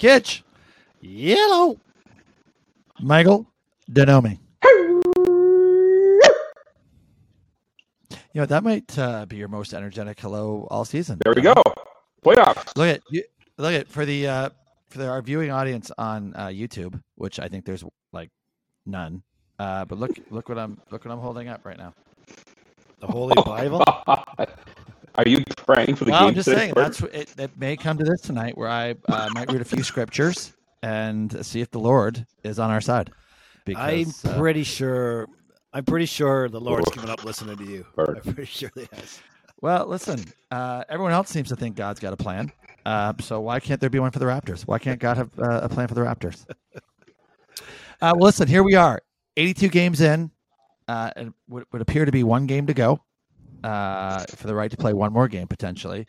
Kitch. Yellow. Michael Denomi. You know that might uh, be your most energetic hello all season. There we go. Playoffs. Look at you. Look at for the uh, for the, our viewing audience on uh, YouTube, which I think there's like none. Uh, but look, look what I'm look what I'm holding up right now. The Holy Bible. Are you praying for the well, game? I'm just saying Bert? that's it, it may come to this tonight, where I uh, might read a few scriptures and see if the Lord is on our side. I'm Because uh, pretty sure. I'm pretty sure the Lord's given up listening to you. Bird. I'm pretty sure he has. well, listen, uh, everyone else seems to think God's got a plan. Uh, so why can't there be one for the Raptors? Why can't God have uh, a plan for the Raptors? Uh, well, listen, here we are, 82 games in. Uh, and would, would appear to be one game to go uh, for the right to play one more game potentially.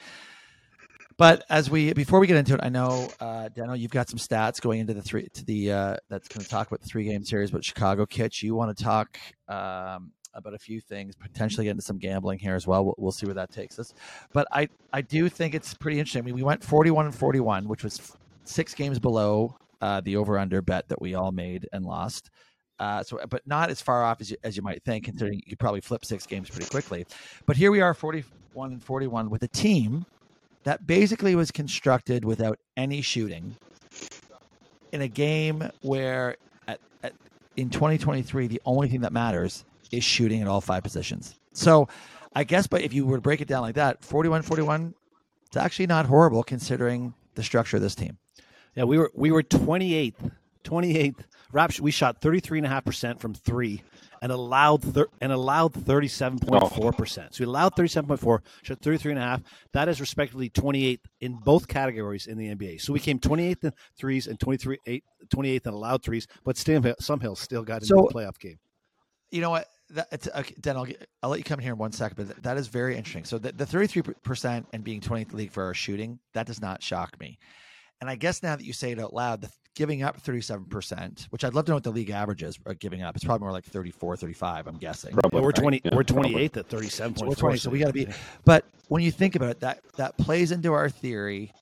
But as we before we get into it, I know uh, Dano, you've got some stats going into the three to the uh, that's going to talk about the three game series. But Chicago Kitch, you want to talk um, about a few things, potentially get into some gambling here as well. We'll, we'll see where that takes us. But I I do think it's pretty interesting. I mean, we went forty one and forty one, which was six games below uh, the over under bet that we all made and lost. Uh, so, but not as far off as you, as you might think, considering you could probably flip six games pretty quickly. But here we are, 41 and 41, with a team that basically was constructed without any shooting in a game where at, at, in 2023, the only thing that matters is shooting at all five positions. So, I guess, but if you were to break it down like that, 41 41, it's actually not horrible considering the structure of this team. Yeah, we were we were 28th. 28th. Raps, we shot 33.5% from three and allowed thir- and allowed 37.4%. So we allowed 37.4, shot 33.5. That is respectively 28th in both categories in the NBA. So we came 28th in threes and 23 eight, 28th in allowed threes, but still, somehow still got into So- the playoff game. you know what? That, it's, okay, Dan, I'll, get, I'll let you come in here in one second, but th- that is very interesting. So the, the 33% and being 20th league for our shooting, that does not shock me. And I guess now that you say it out loud, the giving up 37%, which I'd love to know what the league average is uh, giving up. It's probably more like 34, 35, I'm guessing. Probably. Yeah, we're right? 20 Yeah, we're probably. 28th at 37.4. So we're 20, so we got to be. But when you think about it, that that plays into our theory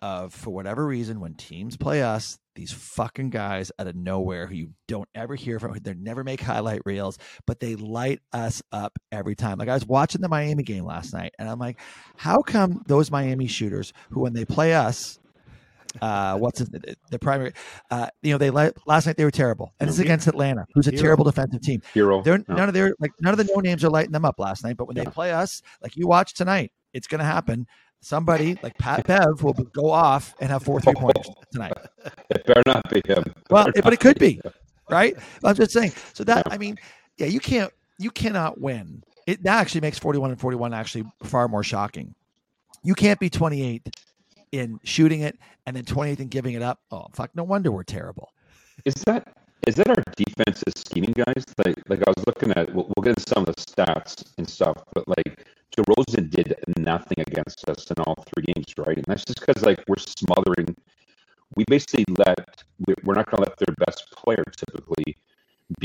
of for whatever reason, when teams play us, these fucking guys out of nowhere who you don't ever hear from, they never make highlight reels, but they light us up every time. Like I was watching the Miami game last night, and I'm like, how come those Miami shooters who, when they play us, uh, what's his, the primary, uh, you know, they let last night they were terrible, and this is against Atlanta, who's a Hero. terrible defensive team. Hero. They're No. none of their like none of the no names are lighting them up last night. But when they play us, like you watch tonight, it's going to happen. Somebody like Pat Bev will go off and have four three pointers tonight. It better not be him. Well, Better but it could be, right? I'm just saying. So that I mean, yeah, you can't you cannot win. It that actually makes 41 and 41 actually far more shocking. You can't be 28 in shooting it and then 28th in giving it up. Oh fuck! No wonder we're terrible. Is that is that our defensive scheming, guys? Like, like I was looking at, we'll, we'll get into some of the stats and stuff, but like DeRozan did nothing against us in all three games, right? And that's just because like we're smothering. We basically let we- we're not going to let their best player typically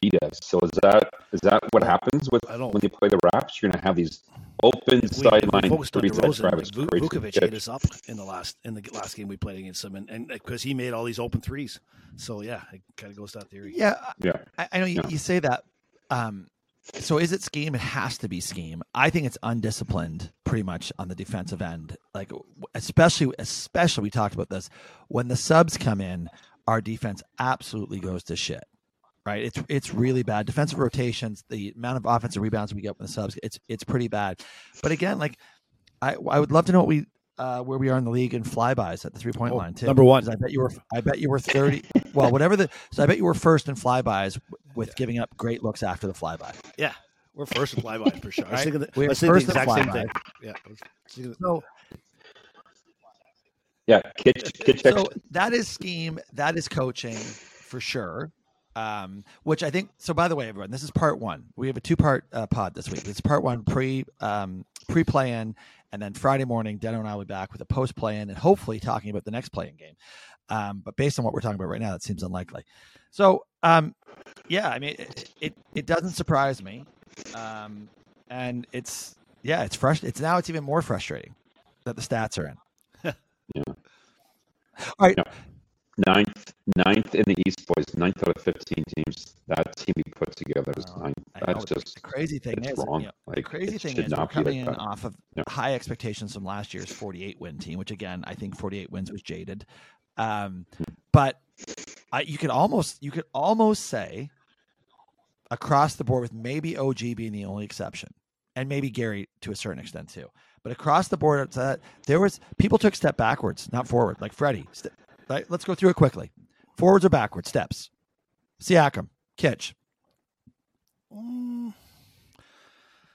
beat us. So is that is that what happens with when you play the Raps? You're going to have these open sideline we focused on threes DeRozan. Like, us Vucevic Yeah. ate us up in the last in the last game we played against him, and and because he made all these open threes. So yeah, it kind of goes to that theory. Yeah, Yeah. I, I know you, Yeah. you say that. Um, so is it scheme? It has to be scheme. I think it's undisciplined, pretty much on the defensive end. Like especially, especially we talked about this when the subs come in, our defense absolutely goes to shit. Right? It's it's really bad. Defensive rotations, the amount of offensive rebounds we get from the subs, it's it's pretty bad. But again, like I I would love to know what we. Uh, where we are in the league in flybys at the three point Oh, line too. number one. 'Cause I bet you were. I bet you were thirty. well, whatever the. So I bet you were first in flybys with giving up great looks after the flyby. Yeah, we're first in flyby for sure. I was thinking, the, We're I was thinking the first in exact same flyby. thing. Yeah. I was So, Yeah, Kitch, Kitch so that is scheme. That is coaching for sure. Um, which I think. So by the way, everyone, this is part one. We have a two part uh, pod this week. It's part one pre um, pre play in, and then Friday morning, Deno and I will be back with a post play in, and hopefully talking about the next play in game. Um, but based on what we're talking about right now, that seems unlikely. So um, yeah, I mean, it, it it doesn't surprise me, um, and it's yeah, it's fresh. It's now it's even more frustrating that the stats are in. Yeah. All right. Yeah. Ninth, ninth in the East, boys. Ninth out of fifteen teams. That team he put together is ninth. I That's the- just the crazy thing it's is, wrong. you know, the Like, crazy thing is we're coming like in that. off of Yeah. high expectations from last year's 48 win team, which again I think 48 wins was jaded. Um, but I, you could almost you could almost say across the board with maybe OG being the only exception, and maybe Gary to a certain extent too. But across the board, uh, there was people took a step backwards, not forward. Like Freddie, st- right? Let's go through it quickly. Forwards or backwards steps. Siakam, Kitch, Mm,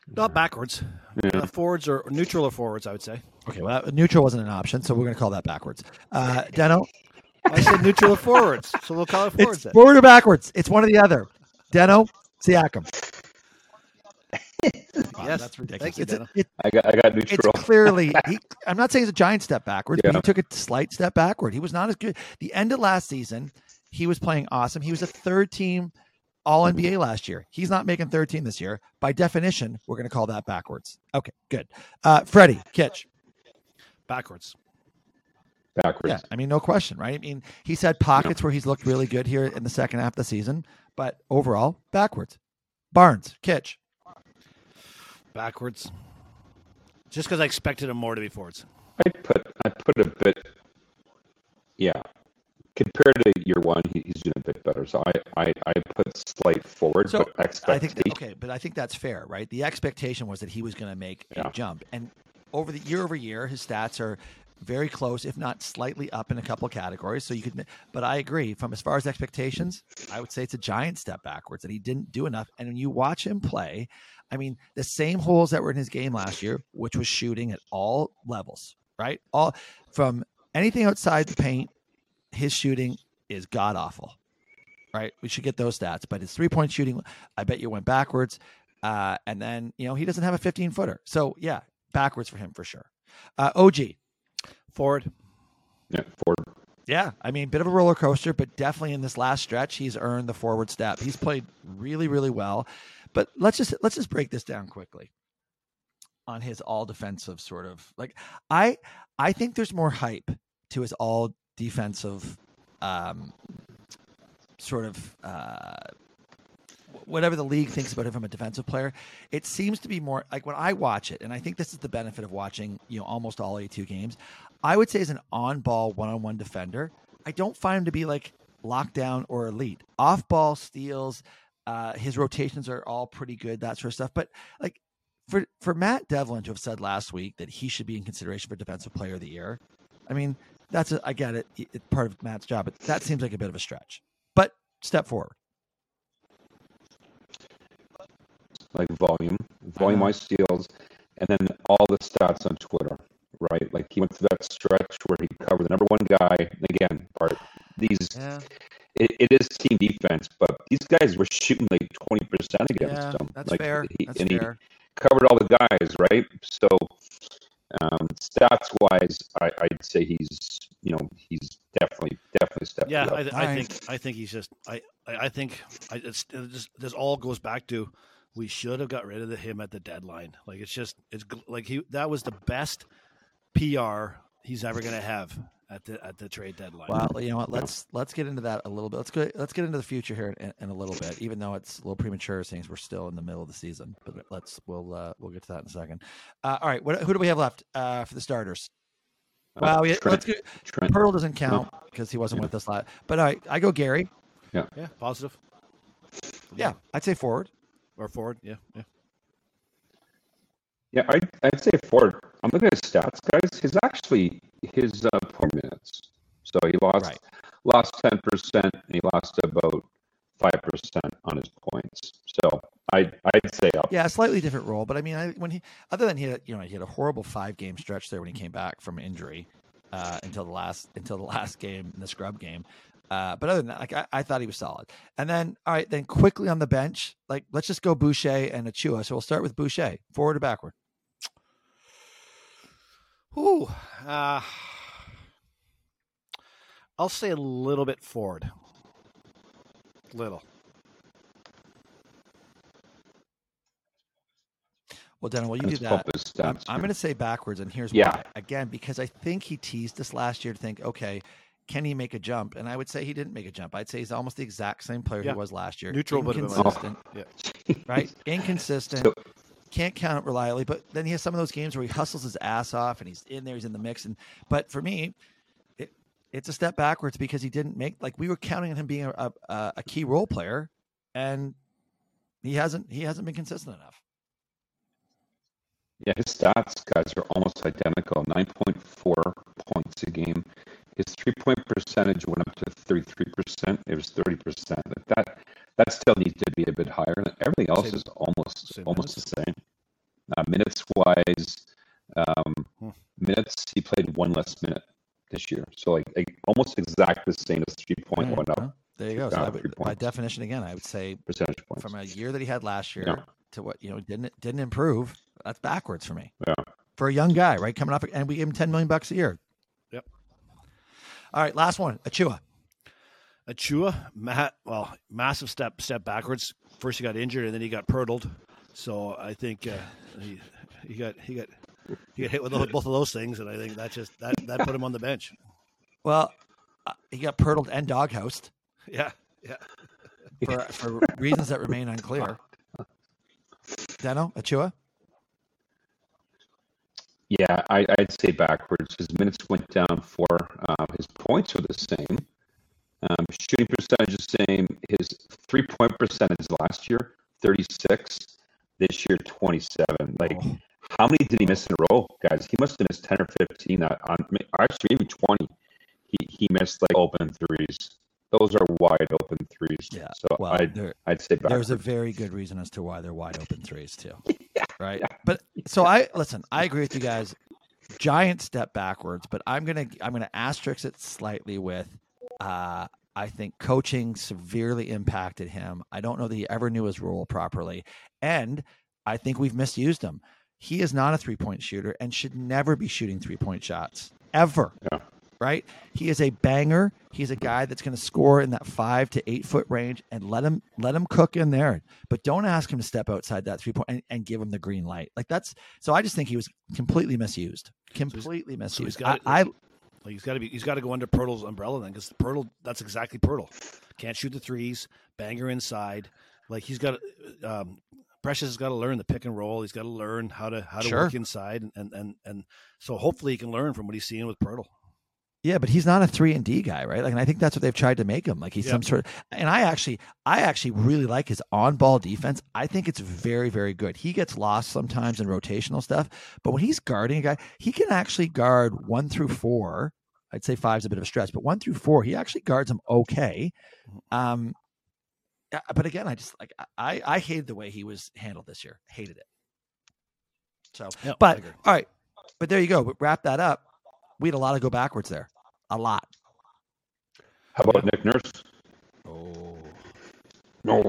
not backwards. Yeah. Uh, forwards or neutral or forwards, I would say. Okay, well, neutral wasn't an option, so we're going to call that backwards. Uh, Deno, I said neutral or forwards, so we'll call it forwards. it's Then. forward or backwards. It's one or the other. Deno, Siakam. Wow, Yes, that's ridiculous. it's, Deno. it- I got I got it's clearly. He, I'm not saying it's a giant step backwards, but he took a slight step backward. He was not as good. The end of last season, he was playing awesome. He was a third team All NBA last year. He's not making third team this year. By definition, we're going to call that backwards. Okay, good. Uh, Freddie, Kitch. Backwards. backwards. Yeah, I mean, no question, right? I mean, he's had pockets where he's looked really good here in the second half of the season, but overall, backwards. Barnes, Kitch. Backwards. Just because I expected him more to be forwards. I put I put a bit. Yeah, compared to year one, he, he's doing a bit better. So I I, I put slight forward, So, but I think that, okay, but I think that's fair, right? The expectation was that he was going to make a jump, and over the year over year, his stats are very close, if not slightly up in a couple of categories. So you could, but I agree. From as far as expectations, I would say it's a giant step backwards, and he didn't do enough. And when you watch him play, I mean, the same holes that were in his game last year, which was shooting at all levels, right? All from anything outside the paint, his shooting is god awful right? We should get those stats. But his three point shooting, I bet you went backwards. Uh, and then, you know, he doesn't have a 15 footer. So, yeah, backwards for him for sure. Uh, OG. Forward. yeah, forward. Yeah. I mean, bit of a roller coaster, but definitely in this last stretch, he's earned the forward step. He's played really, really well. But let's just let's just break this down quickly on his all defensive sort of like I I think there's more hype to his all defensive um sort of uh whatever the league thinks about him from a defensive player, it seems to be more like when I watch it, and I think this is the benefit of watching, you know, almost all 82 games. I would say as an on-ball one-on-one defender, I don't find him to be like lockdown or elite. Off-ball steals, uh, his rotations are all pretty good, that sort of stuff. But like for for Matt Devlin to have said last week that he should be in consideration for defensive player of the year, I mean, that's a, I get it, it's part of Matt's job, but that seems like a bit of a stretch. But step forward. like volume, volume wise steals, and then all the stats on Twitter, right? Like he went through that stretch where he covered the number one guy. Again, part these Yeah. It, it is team defense, but these guys were shooting like twenty percent against Yeah, him. that's like, fair. He, That's and fair. he covered all the guys, right? So um, stats wise, I, I'd say he's you know he's definitely definitely stepped Yeah, I, up. th- All I think I think he's just I I I think I, it's, it just this all goes back to we should have got rid of the, him at the deadline. Like it's just it's like he that was the best PR he's ever going to have at the at the trade deadline. Well, you know what? Let's let's get into that a little bit. Let's go. Let's get into the future here in, in a little bit, even though it's a little premature, since we're still in the middle of the season. But let's we'll uh, we'll get to that in a second. Uh, all right, what, who do we have left uh, for the starters? Uh, Well, we, Trent, let's go. Trent, Poeltl doesn't count because he wasn't Yeah. with us last. But all right, I go Gary. yeah, Yeah. positive. Yeah, I'd say forward. or forward. Yeah, yeah. Yeah, I'd, I'd say Ford. I'm looking at his stats, guys. He's actually his uh, point minutes. So he lost Right. lost ten percent, and he lost about five percent on his points. So I'd I'd say up. Yeah, a slightly different role, but I mean, I, when he other than he had, you know he had a horrible five game stretch there when he came back from injury uh, until the last until the last game in the scrub game. Uh, but other than that, like I, I thought he was solid. And then all right, then quickly on the bench, like let's just go Boucher and Achiuwa. So we'll start with Boucher, forward or backward. Ooh, uh, I'll say a little bit forward. Little. Well, Dennis, while you Let's do that. I'm, I'm going to say backwards, and here's Yeah. why. Again, because I think he teased us last year to think, okay, can he make a jump? And I would say he didn't make a jump. I'd say he's almost the exact same player Yeah. he was last year. Neutral, but- inconsistent, Yeah. right? Inconsistent. So- can't count it reliably. But then he has some of those games where he hustles his ass off and he's in there, he's in the mix. And but for me, it, it's a step backwards because he didn't make like we were counting on him being a, a, a key role player, and he hasn't he hasn't been consistent enough. Yeah, his stats, guys, are almost identical. 9.4 points a game. His three-point percentage went up to 33%. It was 30%. Like that, that still needs to be a bit higher. Everything else Same- is almost almost minutes? the same. Uh, minutes wise, um, Hmm. minutes he played one less minute this year. So like, like almost exactly the same as three point Yeah, one up there you go. So Yeah, would, by definition, again, I would say percentage points. from a year that he had last year Yeah. to what you know didn't didn't improve. That's backwards for me. Yeah. For a young guy, right, coming up, and we gave him ten million bucks a year. Yep. All right, last one, Achiuwa. Achiuwa, Matt, well, massive step step backwards. First he got injured and then he got purtled. So I think uh, he, he got he got he got hit with both of those things, and I think that just that that put him on the bench. Well, he got purtled and doghoused Yeah, yeah. for for reasons that remain unclear. Deno, Achiuwa. Yeah, I, I'd say backwards. His minutes went down for Um, his points are the same. Um, shooting percentage is the same. His three point percentage last year, 36. This year, 27. Like, Oh. how many did he miss in a row, guys? He must have missed 10 or 15. On, on actually, maybe 20. He, he missed like open threes. Those are wide open threes. Yeah, So Well, I'd, I'd say backwards. there's a very good reason as to why they're wide open threes too. yeah, right. But so I listen. I agree with you guys. Giant step backwards, but I'm gonna I'm gonna asterisk it slightly with. Uh, I think coaching severely impacted him. I don't know that he ever knew his role properly, and I think we've misused him. He is not a three point shooter and should never be shooting three point shots ever. Yeah. Right? He is a banger. He's a guy that's going to score in that five to eight foot range, and let him let him cook in there. But don't ask him to step outside that three point and, and give him the green light. Like that's so. I just think he was completely misused. Completely So he's misused. got I, I Like he's got to be he's got to go under Poeltl's umbrella then because Poeltl that's exactly Poeltl. Can't shoot the threes, banger inside. Like he's got um, Precious has got to learn the pick and roll. He's got to learn how to how to Sure. work inside and, and and and so hopefully he can learn from what he's seeing with Poeltl. Yeah, but he's not a three and D guy, right? Like, and I think that's what they've tried to make him. Like he's Yeah. some sort of. And I actually, I actually really like his on-ball defense. I think it's very, very good. He gets lost sometimes in rotational stuff, but when he's guarding a guy, he can actually guard one through four. I'd say five's a bit of a stretch, but one through four, he actually guards them okay. Um, uh, but again, I just like I I hated the way he was handled this year. Hated it. So, but all right, but there you go. But wrap that up. We had a lot of go backwards there. A lot. How about Nick Nurse? Oh, No.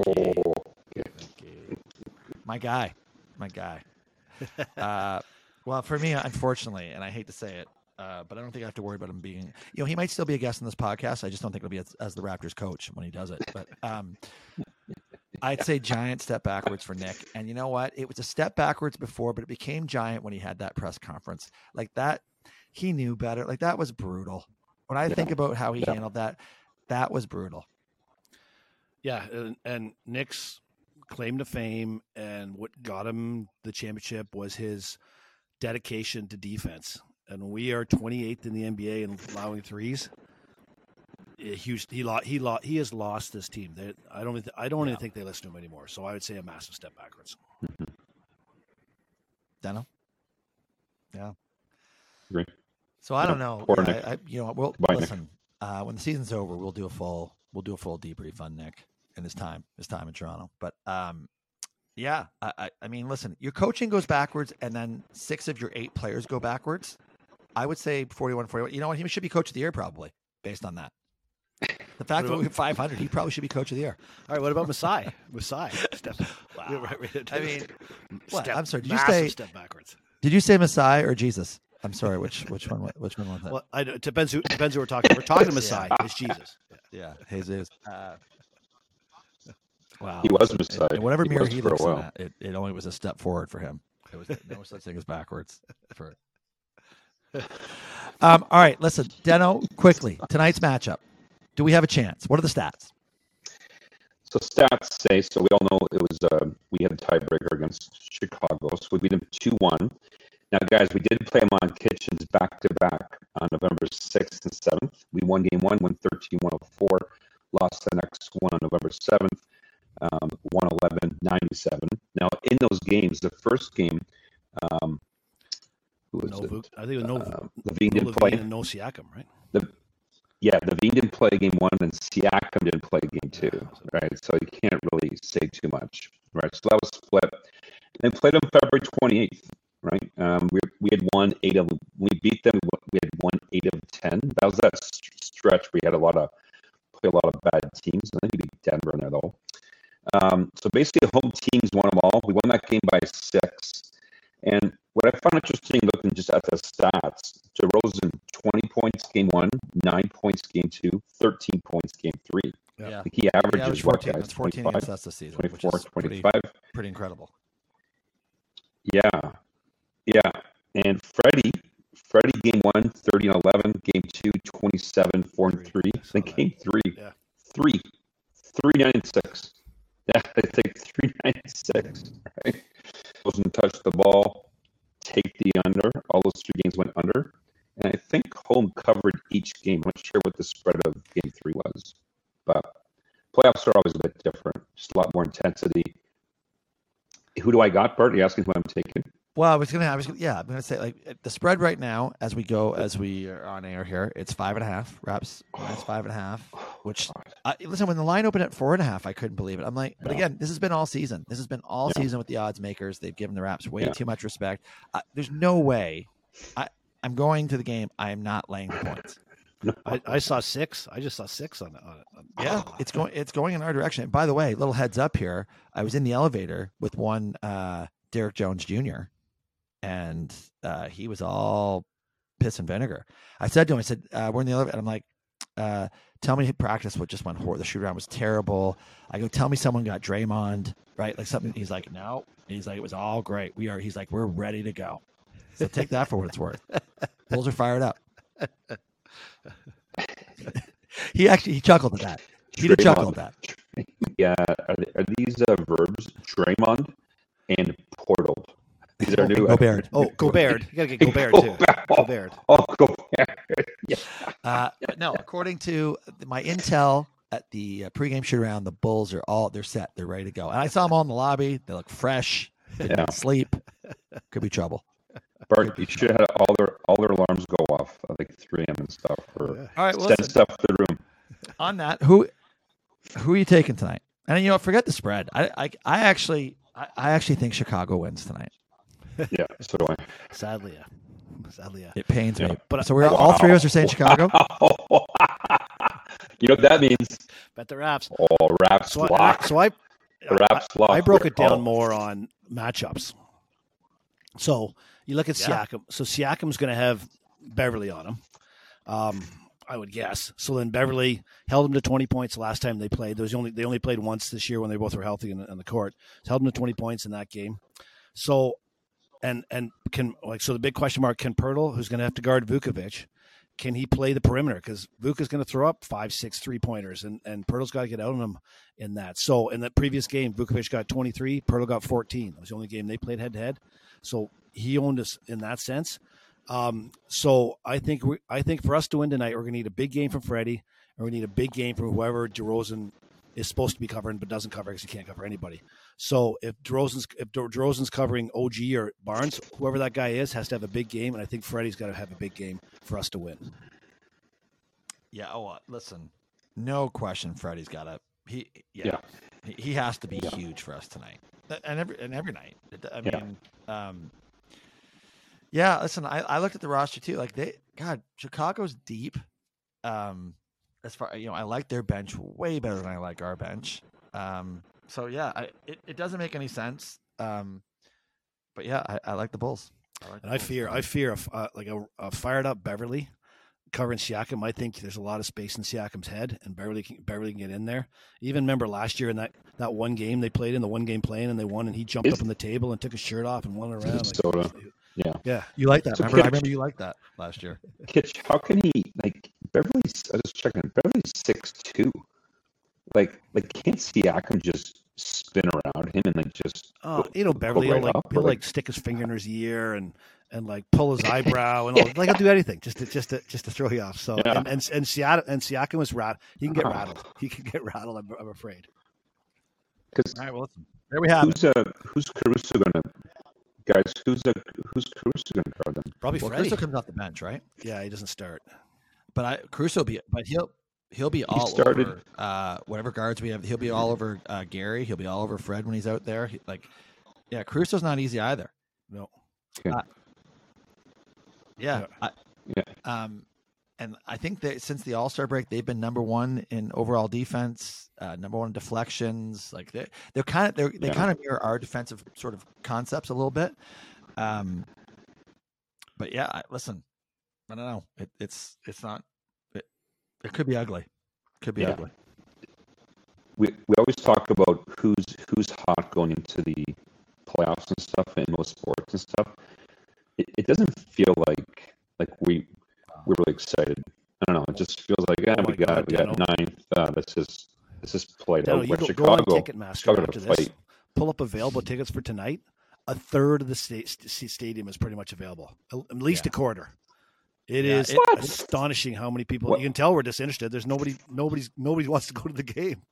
my guy, my guy. uh, well, for me, unfortunately, and I hate to say it, uh, but I don't think I have to worry about him being. You know, he might still be a guest on this podcast. I just don't think it'll be as, as the Raptors coach when he does it. But um, I'd say giant step backwards for Nick. And you know what? It was a step backwards before, but it became giant when he had that press conference. Like that, he knew better. Like that was brutal. When I Yeah. think about how he Yeah. handled that, that was brutal. Yeah, and, and Nick's claim to fame and what got him the championship was his dedication to defense. And we are 28th in the NBA in allowing threes. Eh, Huge, he lost. He lost. He has lost this team. They, I don't. I don't Yeah. even think they listen to him anymore. So I would say a massive step backwards. Deno? Yeah. Agree. So I don't know. poor Nick. I, I, you know, we'll Bye, listen. Uh, when the season's over, we'll do a full we'll do a full debrief on Nick and his time his time in Toronto. But um, yeah, I, I, I mean, listen, your coaching goes backwards, and then six of your eight players go backwards. I would say 41, 41. You know what? He should be coach of the year probably based on that. The fact that we're 500, he probably should be coach of the year. All right. What about Masai? Masai. Step. Wow. Right, right, I mean, step- I'm sorry, did you say- step backwards? Did you say Messiah or Jesus? I'm sorry. Which which one? Which one was that? Well, I, it depends who depends who we're talking. We're talking to Masai. It's Jesus. Yeah. Yeah, Jesus. Uh, wow, He was And- Messiah. and whatever He mirror he for looks in while. at, it, it only was a step forward for him. There was no such thing as backwards. For Um, all right, listen, Deno, quickly tonight's matchup. Do we have a chance? What are the stats? So stats say so. We all know it was uh, we had a tiebreaker against Chicago, so we beat them two one. Now, guys, we did play them on Kitchens back to back on November sixth and seventh. We won game one, won 13-104. Lost the next one on November seventh, um, 111-97. Now, in those games, the first game, um, who was No, it? I think it was no, Uh, no LaVine didn't play. And no Siakam, right? The, yeah, LaVine didn't play game one, and Siakam didn't play game two, right? So you can't really say too much, right? So that was split. They played them February 28th, right? Um, we, we had won eight of we beat them. We had won eight of ten. That was that s- stretch. We had a lot of play a lot of bad teams. I think we beat Denver in there though. Um, so basically, the home teams won them all. We won that game by six. And what I found interesting looking just at the stats, DeRozan, 20 points game one, nine points game two, 13 points game three. Yeah. Like he Yeah, averages average what, 14. guys? That's 14 25, against us this season, which 24, is pretty, pretty incredible. Yeah. Yeah. And Freddie, Freddie game one, 30 and 11. Game two, 27, 4 and Three. 3. I saw Then game three, Yeah. 3, 3, 9, and 6. Yeah, I think 3, 9, and 6. Right? Doesn't touch the ball, take the under. All those three games went under. And I think home covered each game. I'm not sure what the spread of game three was. But playoffs are always a bit different, just a lot more intensity. Who do I got, Bert? Are you asking who I'm taking? Well, I was gonna, I was gonna, yeah, I'm gonna say like the spread right now as we go as we are on air here, it's five and a half. Raps, it's five and a half. Which, I, listen, when the line opened at four and a half, I couldn't believe it. I'm like, but Yeah. again, this has been all season. This has been all Yeah. season with the odds makers. They've given the Raps way Yeah. too much respect. I, there's no way. I, I'm going to the game. I am not laying the points. I, I saw six. I just saw six on, on it. On- Yeah, it's going. It's going in our direction. And by the way, little heads up here. I was in the elevator with one uh, Derrick Jones Jr. and uh, he was all piss and vinegar. I said to him, I said, uh, "We're in the elevator." And I'm like, uh, "Tell me he practice what just went horrible. The shoot around was terrible." I go, "Tell me someone got Draymond right, like something." He's like, "No." He's like, "It was all great. We are." He's like, "We're ready to go." So take that for what it's worth. Bulls are fired up. he actually he chuckled at that. He did chuckle at that. Yeah, are, are these uh, verbs Draymond and Portal? These are new. Gobert. Oh, Gobert. You got to get Gobert, too. Gobert. Oh, Gobert. Yeah. Uh, no, according to my intel at the uh, pregame shoot around, the Bulls are all they're set, they're ready to go. And I saw them all in the lobby. They look fresh. They Yeah. didn't sleep. Could be trouble. Bart, you should have had all their all their alarms go off at like 3 a.m. and stuff for Yeah. All right, well, send listen, stuff to the room. on that, who who are you taking tonight? And you know, forget the spread. I I, I actually I, I actually think Chicago wins tonight. Yeah, so do I. Sadly, yeah. Sadly, yeah. It pains me. But- so we're all three of us are saying Chicago. you know what that means? Bet the Raps. Oh, Raps So I, lock. so I, Raps lock. I broke it down Oh, more on matchups. So you look at Yeah. Siakam. So Siakam's going to have Beverley on him. Um, I would guess. So then Beverley held him to 20 points last time they played. There was only they only played once this year when they both were healthy in the, in the court. So held him to 20 points in that game. So and and can like so the big question mark can Poeltl, who's going to have to guard Vucevic, can he play the perimeter? Because Vuka's going to throw up five, six three pointers, and and Poeltl's got to get out on him in that. So in that previous game, Vucevic got 23, Poeltl got 14. That was the only game they played head to head. So he owned us in that sense. Um, so I think we, I think for us to win tonight, we're going to need a big game from Freddie, and we need a big game from whoever DeRozan is supposed to be covering, but doesn't cover because he can't cover anybody. So if DeRozan's if DeRozan's covering OG or Barnes, whoever that guy is, has to have a big game, and I think Freddie's got to have a big game for us to win. Yeah. Oh, uh, listen, no question. Freddie's got to. He yeah. Yeah. He, he has to be Yeah. huge for us tonight, and every and every night. It- I Yeah. mean, um, yeah. Listen, I, I looked at the roster too. Like they, God, Chicago's deep. Um, as far you know, I like their bench way better than I like our bench. Um, so yeah, I, it it doesn't make any sense. Um, but yeah, I, I like the Bulls. like the And I Bulls fear. I fear a, f- uh, like a, a fired up Beverley covering Siakam. I think there's a lot of space in Siakam's head, and Beverley can, Beverley can get in there. Even remember last year in that, that one game they played in the one game playing and they won, and he jumped Is- up on the table and took his shirt off and won around. Like, Minnesota. Yeah. Yeah. You like that? So remember, I Kitch- remember you like that last year. Kitch, how can he like Beverley's? I was checking. Beverley's six two. Like, like can't Siakam just spin around him and like just? Oh, go- you know, Beverley right will like he'll or, like stick his finger in his ear and and like pull his eyebrow and all, like he'll do anything just to just to just to throw you off. So Yeah. and and and Siakam and Siakam was rat. He can get Oh. rattled. He can get rattled. I'm, I'm afraid. Because All right, well, listen, there we have it. who's uh who's Caruso gonna? Guys, who's uh who's Caruso gonna guard them? Probably Well, Freddie. Caruso comes off the bench, right? Yeah, he doesn't start. But I Caruso will be, but he'll he'll be all started- over uh, whatever guards we have. He'll be all over uh, Gary. He'll be all over Fred when he's out there. He, like, yeah, Caruso's not easy either. No. Yeah, Yeah. I, Yeah. Um, and I think that since the All Star break, they've been number one in overall defense, uh, number one in deflections. Like they they're kind of they're, they Yeah. kind of mirror our defensive sort of concepts a little bit. Um, but yeah, I, listen, I don't know. It, it's it's not. It, could be ugly. Could be Yeah. ugly. we we always talk about who's who's hot going into the playoffs and stuff in most sports and stuff. It, it doesn't feel like like we we're really excited. I don't know. It just feels like yeah, Oh we got God, we got Dano. ninth. Uh, this is this is played Dano, out. you Where go, go Chicago, on Ticketmaster Chicago after this. fight. Pull up available tickets for tonight. A third of the sta- st- stadium is pretty much available. At least Yeah. a quarter. It Yeah, is it- astonishing how many people. What? You can tell we're disinterested. There's nobody. Nobody's. Nobody wants to go to the game.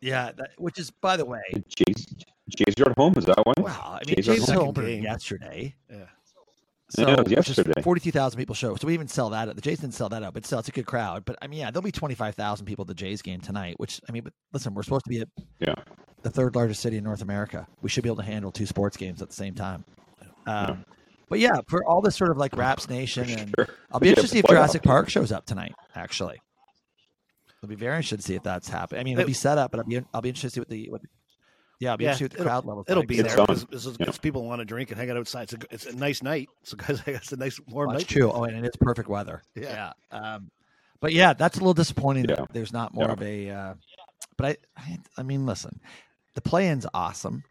Yeah, that, which is by the way, Jays Jays are at home. Is that why? wow. I mean, Jays are James home. Hill Second opened game. yesterday. Yeah. So Yeah, it was yesterday. 42,000 people show. So we even sell that. At the Jays didn't sell that out, but still, it's a good crowd. But I mean, yeah, there'll be 25,000 people at the Jays game tonight, which I mean, but listen, we're supposed to be at Yeah. the third largest city in North America. We should be able to handle two sports games at the same time. Um, But yeah, for all this sort of like Raps Nation, and Sure. I'll be Yeah, interested to see if playoff. Jurassic Park shows up tonight. Actually, I'll be very interested to see if that's happening. I mean, it'll be set up, but I'll be I'll be interested to see what the what, yeah, I'll be Yeah, interested what the it'll- crowd levels. It'll like. be It's there because, because Yeah. people want to drink and hang out outside. It's a, it's a nice night. So guys, it's a nice warm That's night. true. Oh, and it's perfect weather. Yeah. Yeah. Um, but yeah, that's a little disappointing Yeah. that there's not more Yeah. of a. Uh, but I, I, I mean, listen, the play-in's awesome.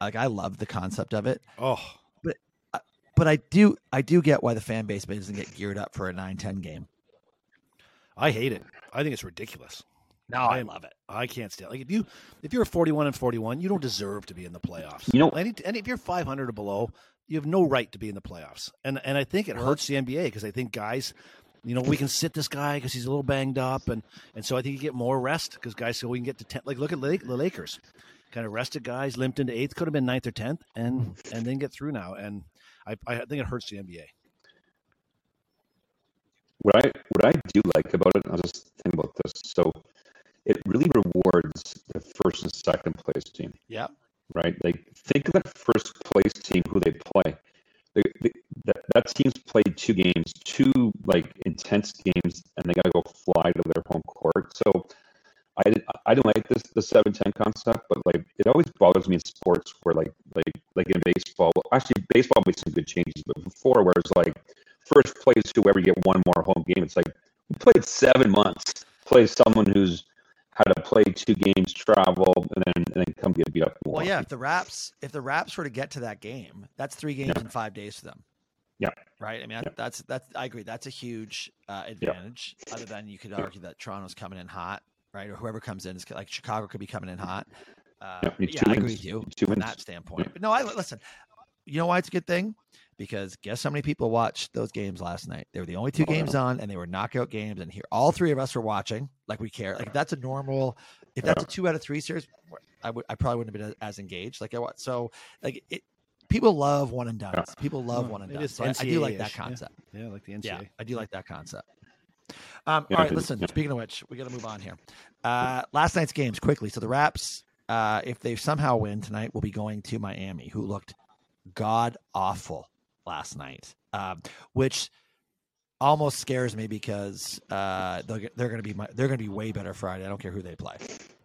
Like I love the concept of it, Oh, but I do, I do get why the fan base doesn't get geared up for a 9-10 game. I hate it. I think it's ridiculous. No, I I love it. I can't stand. Like if you if you're 41 and 41, you don't deserve to be in the playoffs. You know- Any, and if you're 500 or below, you have no right to be in the playoffs. And and I think it hurts the NBA because I think guys, you know, we can sit this guy because he's a little banged up, and and so I think you get more rest because guys so we can get to 10. Like look at the the Lakers, kind of rested guys, limped into eighth, could have been ninth or tenth, and and then get through now. And I I think it hurts the NBA. What I what I do like about it, I'll just think about this. So it really rewards the first and second place team, Yeah. right? Like think of that first place team who they play. They, they, that that team's played two games, two like intense games, and they got to go fly to their home court. So I I didn't like this the seven ten concept, but like it always bothers me in sports where like like like in baseball. Actually, baseball made some good changes, but before where it's like first place whoever get one more home game. It's like we played seven months, play someone who's had to play two games, travel, and then and then come get beat up. Well, yeah. If the Raps, if the Raps were to get to that game, that's three games Yeah. in five days for them. Yeah. Right. I mean, Yeah. that's that's. I agree. That's a huge uh, advantage. Other than you could argue that Toronto's coming in hot, right? Or whoever comes in is like Chicago could be coming in hot. Uh, Yeah, yeah, two I agree with you from wins. that standpoint. But no, I listen. You know why it's a good thing? Because guess how many people watched those games last night? They were the only two Oh, games yeah. on, and they were knockout games. And here, all three of us were watching, like we care. Like if that's a normal, if that's a two out of three series, I would, I probably wouldn't have been as engaged. Like I want, so like it. People love one and done. People love Oh, one and done. So I, I do like that NCAA-ish, yeah. concept. Yeah, like the NCAA. Yeah, I do like that concept. Um, Yeah, all right, listen. Yeah. Speaking of which, we got to move on here. Uh, last night's games quickly. So the Raps, uh, if they somehow win tonight, will be going to Miami, who looked god awful last night, um, which almost scares me because uh, they're, they're going to be they're going to be way better Friday. I don't care who they play.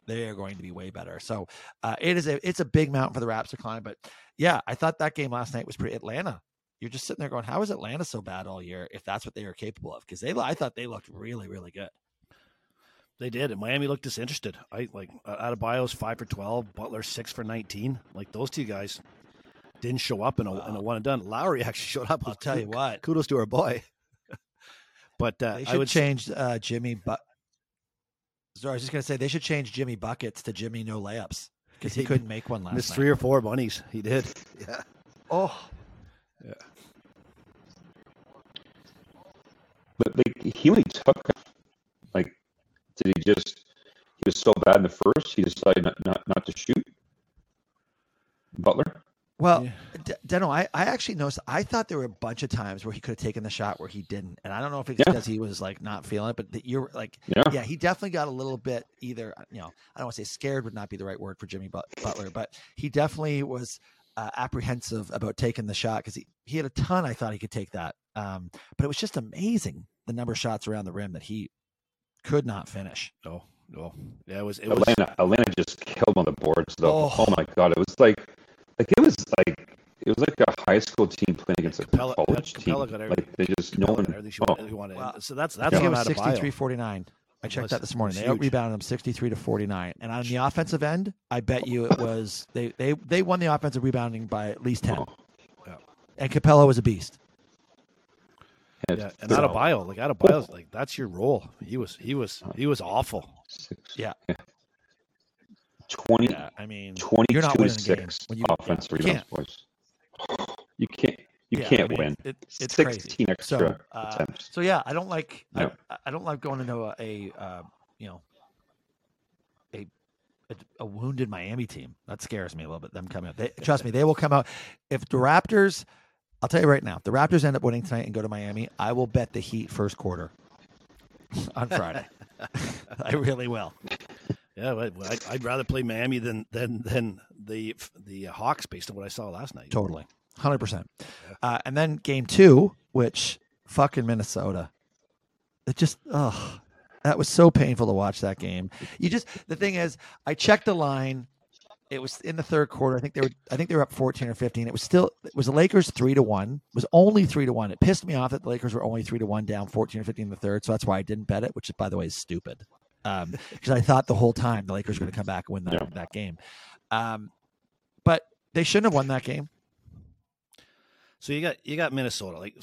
They are going to be way better. So uh, it is a it's a big mountain for the Raps to climb. But yeah, I thought that game last night was pretty Atlanta you're just sitting there going, "How is Atlanta so bad all year?" If that's what they are capable of, because they, I thought they looked really, really good. They did, and Miami looked disinterested. I like Adebayo's five for twelve, Butler six for nineteen. Like those two guys, didn't show up in a, in a one and done. Lowry actually showed up. I'll tell you what. Kudos to our boy. but uh, They I should would change uh, Jimmy. But sorry, I was just gonna say they should change Jimmy buckets to Jimmy no layups because he He couldn't make one last miss night. three or four bunnies. He did. Yeah. Oh, Yeah. But like he only took like did he just he was so bad in the first he decided not not, not to shoot Butler? well, Yeah. D- Deno, I, I actually noticed. I thought there were a bunch of times where he could have taken the shot where he didn't, and I don't know if it's Yeah. because he was like not feeling it, but that you're like, Yeah. yeah, he definitely got a little bit either. You know, I don't want to say scared would not be the right word for Jimmy But- Butler, but he definitely was uh, apprehensive about taking the shot because he he had a ton. I thought he could take that, um, but it was just amazing the number of shots around the rim that he could not finish. No, no. Yeah, it was. It was. Atlanta Atlanta just killed on the boards though. Oh. Oh. my god, it was like like it was like it was like a high school team playing against a Capela- college team. Capela got like they just no one everything she oh, wanted- wanted. Wow. So that's I that's think it was Adebayo. 63 49. I checked was- that this morning. They out rebounded them 63 to 49. And on the offensive end, I bet you it was they they they won the offensive rebounding by at least 10. oh. And Capela was a beast. And Yeah, and so- Adebayo, like bio, like that's your role. He was, he was, he was awful. six, Yeah. 20, I mean, 22 You're not to winning the game 6 when you- offensive yeah, you rebounds, boys. You can't you yeah, can't mean, win. It, it's 16 crazy. extra So, uh, attempts. so yeah, I don't like No. I, I don't like going into a, a uh, you know a, a a wounded Miami team. That scares me a little bit. Them coming out. They, trust me, they will come out. If the Raptors, I'll tell you right now, if the Raptors end up winning tonight and go to Miami, I will bet the Heat first quarter on Friday. I really will. Yeah, I, I'd rather play Miami than than than the the Hawks based on what I saw last night. Totally. 100%. Uh, and then game two, which fucking Minnesota. It just, oh, that was so painful to watch that game. You just, the thing is, I checked the line. It was in the third quarter. I think they were, I think they were up 14 or 15. It was still, it was the Lakers three to one. It was only three to one. It pissed me off that the Lakers were only three to one down 14 or 15 in the third. So that's why I didn't bet it, which by the way is stupid. Um, because I thought the whole time the Lakers were going to come back and win that, Yeah. that game. Um, but they shouldn't have won that game. So you got you got Minnesota like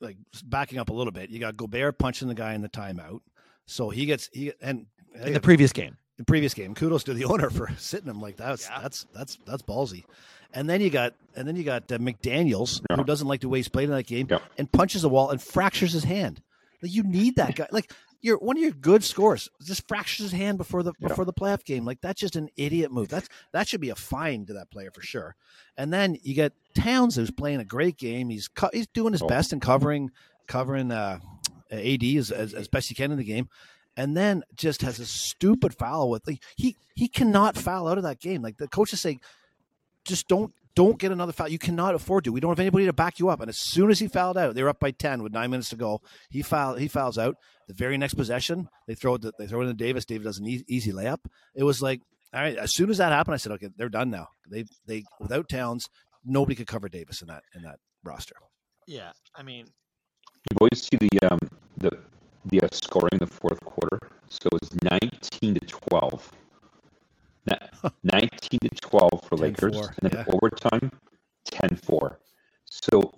like backing up a little bit. You got Gobert punching the guy in the timeout. So he gets he and in the previous game. The previous game. Kudos to the owner for sitting him like that. That's Yeah. that's that's that's ballsy. And then you got and then you got uh, McDaniels Yeah. who doesn't like the way he's played in that game Yeah. and punches the wall and fractures his hand. Like you need that guy. Like you're one of your good scores just fractures his hand before the Yeah. before the playoff game. Like that's just an idiot move. That's that should be a fine to that player for sure. And then you get Towns who's playing a great game. He's co- he's doing his Oh. best in covering covering uh, AD as, as as best he can in the game and then just has a stupid foul with like he he cannot foul out of that game. Like the coach is saying, just don't don't get another foul. You cannot afford to. We don't have anybody to back you up. And as soon as he fouled out, they were up by ten with nine minutes to go. He foul he fouls out. The very next possession, they throw it. They throw it in Davis. Davis does an e- easy layup. It was like all right. As soon as that happened, I said, okay, they're done now. They they without Towns, nobody could cover Davis in that in that roster. Yeah, I mean, You boys see the um the the uh, scoring in the fourth quarter. So it was nineteen to twelve. Nineteen to twelve for 10-4, Lakers, and then yeah. overtime, 10-4. So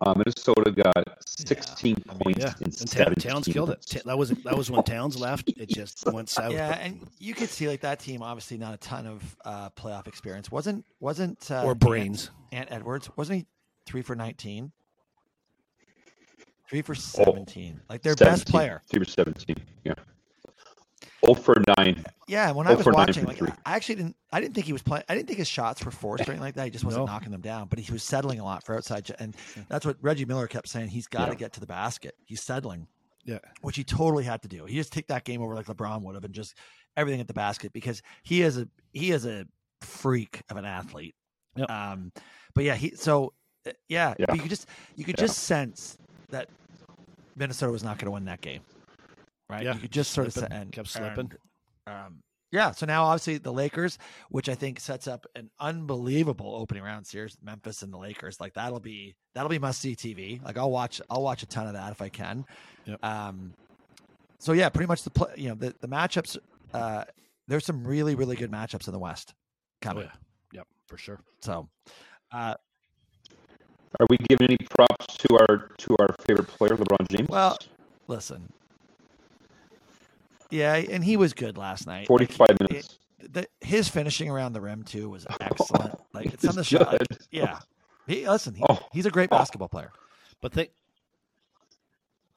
uh, Minnesota got sixteen I mean, points Yeah, in and Ta- seventeen. Towns killed it. Ta- That was that was when Towns left. It just went south. yeah, and you could see like that team obviously not a ton of uh, playoff experience. wasn't wasn't uh, or brains. Ant, Ant Edwards wasn't he three for nineteen? Three for seventeen. like their best player. Three for seventeen. Yeah. Oh for nine. Yeah, when I Oh was watching, like three. I actually didn't. I didn't think he was playing. I didn't think his shots were forced or anything like that. He just wasn't No. knocking them down, but he was settling a lot for outside. And that's what Reggie Miller kept saying. He's got to Yeah. get to the basket. He's settling. Yeah. which he totally had to do. He just take that game over like LeBron would have, and just everything at the basket because he is a he is a freak of an athlete. Yep. Um, but yeah, he so uh, yeah, Yeah. but you could just you could Yeah. just sense that Minnesota was not going to win that game, right? Yeah, you could just sort of slipping, se- and kept slipping. and, um, yeah, so now obviously the Lakers, which I think sets up an unbelievable opening round series, Memphis and the Lakers. Like that'll be that'll be must see TV. Like I'll watch I'll watch a ton of that if I can. Yep. Um, so yeah, pretty much the play. You know the the matchups. Uh, there's some really really good matchups in the West Oh, coming. yeah. Yep, for sure. So, uh, Are we giving any props to our to our favorite player, LeBron James? Well, listen. Yeah, and he was good last night. forty-five Like, minutes. it- the, his finishing around the rim too was oh, excellent. Like it's on the It's shot. good. Yeah. He, listen, he, Oh. he's a great Oh. basketball player. But they,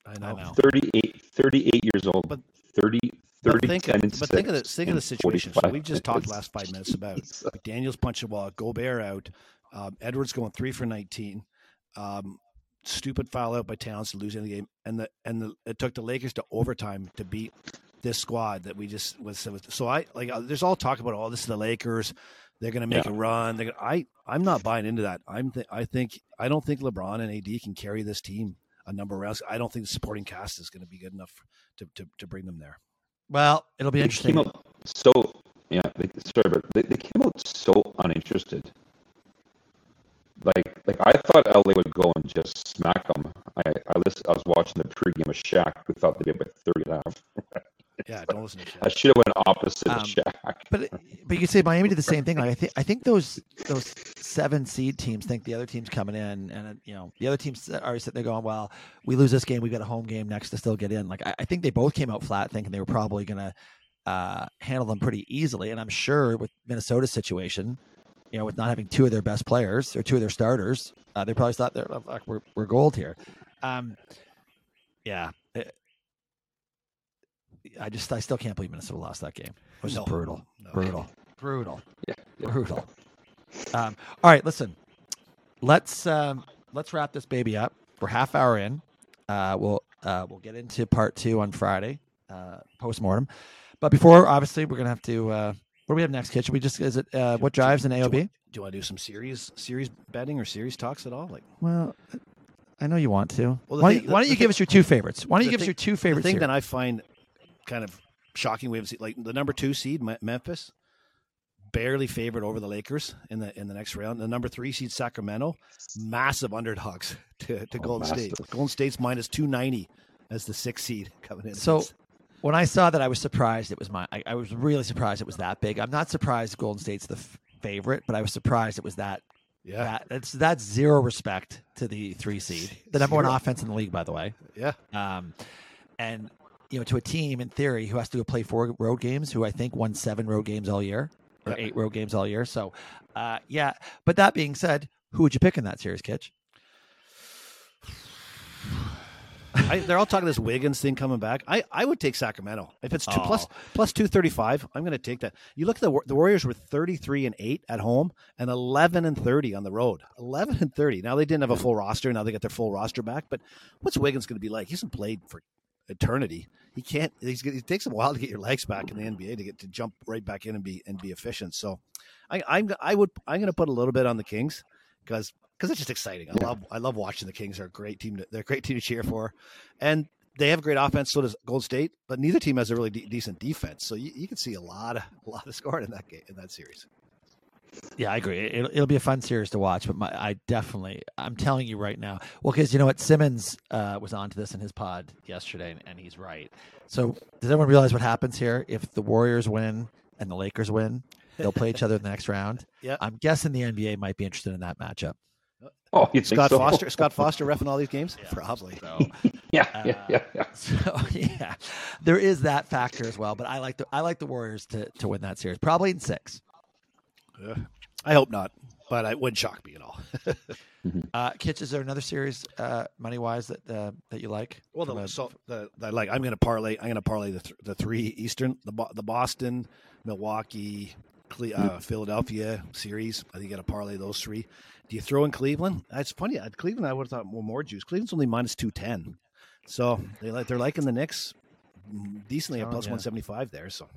I I know. know. 38, 38 years old. But- 30, But 30, think, 10, and but think of the think of the situation. So 45 we just talked last five minutes about McDaniels punching wall, Gobert out, um, Edwards going three for nineteen, um, stupid foul out by Towns to lose in the game, and the and the it took the Lakers to overtime to beat this squad that we just was. So I like uh, there's all talk about all this is the Lakers. They're going to make Yeah. a run. They're gonna, I I'm not buying into that. I'm th- I think I don't think LeBron and AD can carry this team a number of rounds. I don't think the supporting cast is going to be good enough to, to to bring them there. Well, it'll be They interesting. came out so yeah. They, sorry, but they, they came out so uninterested. Like like I thought LA would go and just smack them. I I, listened, I was watching the pregame of Shaq. We thought they'd be about thirty and a half. Yeah, don't listen to shit. I should have went opposite Um, of Shaq. But but you could say Miami did the same thing. Like I think I think those those seven seed teams think the other team's coming in, and you know the other teams are sitting there going, "Well, we lose this game, we got a home game next to still get in." Like I, I think they both came out flat, thinking they were probably going to uh, handle them pretty easily. And I'm sure with Minnesota's situation, you know, with not having two of their best players or two of their starters, uh, they probably thought they're oh, fuck, we're we're gold here. Um, yeah. It- I just I still can't believe Minnesota lost that game. It was just No, brutal, no. brutal, brutal, Yeah, yeah. brutal. Um, all right, listen. Let's um, let's wrap this baby up. We're half hour in. Uh, we'll uh, we'll get into part two on Friday, uh, post mortem. But before, obviously, we're gonna have to. What do we have next, Kid? Should we just is it uh, what drives in Do you AOB? want- Do I do some series series betting or series talks at all? Like Well, I know you want to. Well, why, thing- don't you- why don't the you give us your two favorites? Why don't you the give us your two the favorites? thing here? that I find kind of shocking, we haven't seen like the number two seed Memphis, barely favored over the Lakers in the in the next round. The number three seed Sacramento, massive underdogs to, to Oh, Golden State. Golden State's minus two ninety as the sixth seed coming in. So- It's- when I saw that, I was surprised it was my. I, I was really surprised it was that big. I'm not surprised Golden State's the f- favorite, but I was surprised it was that. yeah, That that's that's zero respect to the three seed, the number one offense in the league, by the way. yeah. Um, and you know, to a team in theory who has to go play four road games, who I think won seven road games all year or Yep. eight road games all year. So, uh, yeah. But that being said, who would you pick in that series, Kitch? I, they're all talking this Wiggins thing coming back. I, I would take Sacramento if it's two, plus Oh. plus two thirty five. I'm going to take that. You look at the the Warriors were thirty three and eight at home and eleven and thirty on the road. Eleven and thirty. Now they didn't have a full roster. Now they got their full roster back. But what's Wiggins going to be like? He hasn't played for eternity. He can't. He's, it takes him a while to get your legs back in the NBA to get to jump right back in and be and be efficient. So, I I'm I would I'm going to put a little bit on the Kings because because it's just exciting. I Yeah. love I love watching the Kings. They're a great team. To, they're a great team to cheer for, and they have great offense. So does Gold State, but neither team has a really de- decent defense. So you, you can see a lot of a lot of scoring in that game in that series. Yeah, I agree. It'll, it'll be a fun series to watch, but my, I definitely, I'm telling you right now. Well, because you know what, Simmons uh, was onto this in his pod yesterday, and, and he's right. So, does everyone realize what happens here if the Warriors win and the Lakers win? They'll play each other in the next round. Yeah. I'm guessing the NBA might be interested in that matchup. Oh, you think Scott so? Foster, Scott Foster, refing all these games, probably. So, Yeah, Uh, yeah, yeah, yeah. so yeah, there is that factor as well. But I like the I like the Warriors to to win that series, probably in six. Yeah. I hope not, but it wouldn't shock me at all. Uh, Kitch, is there another series, uh, money wise, that uh, that you like? Well, the, a- so the, the like I'm going to parlay. I'm going to parlay the th- the three Eastern, the the Boston, Milwaukee, Cle- uh, Philadelphia series. I think you got to parlay those three. Do you throw in Cleveland? It's funny. At Cleveland, I would have thought more more juice. Cleveland's only minus two ten, so they like they're liking the Knicks mm, decently at Oh, plus yeah. one seventy five there. So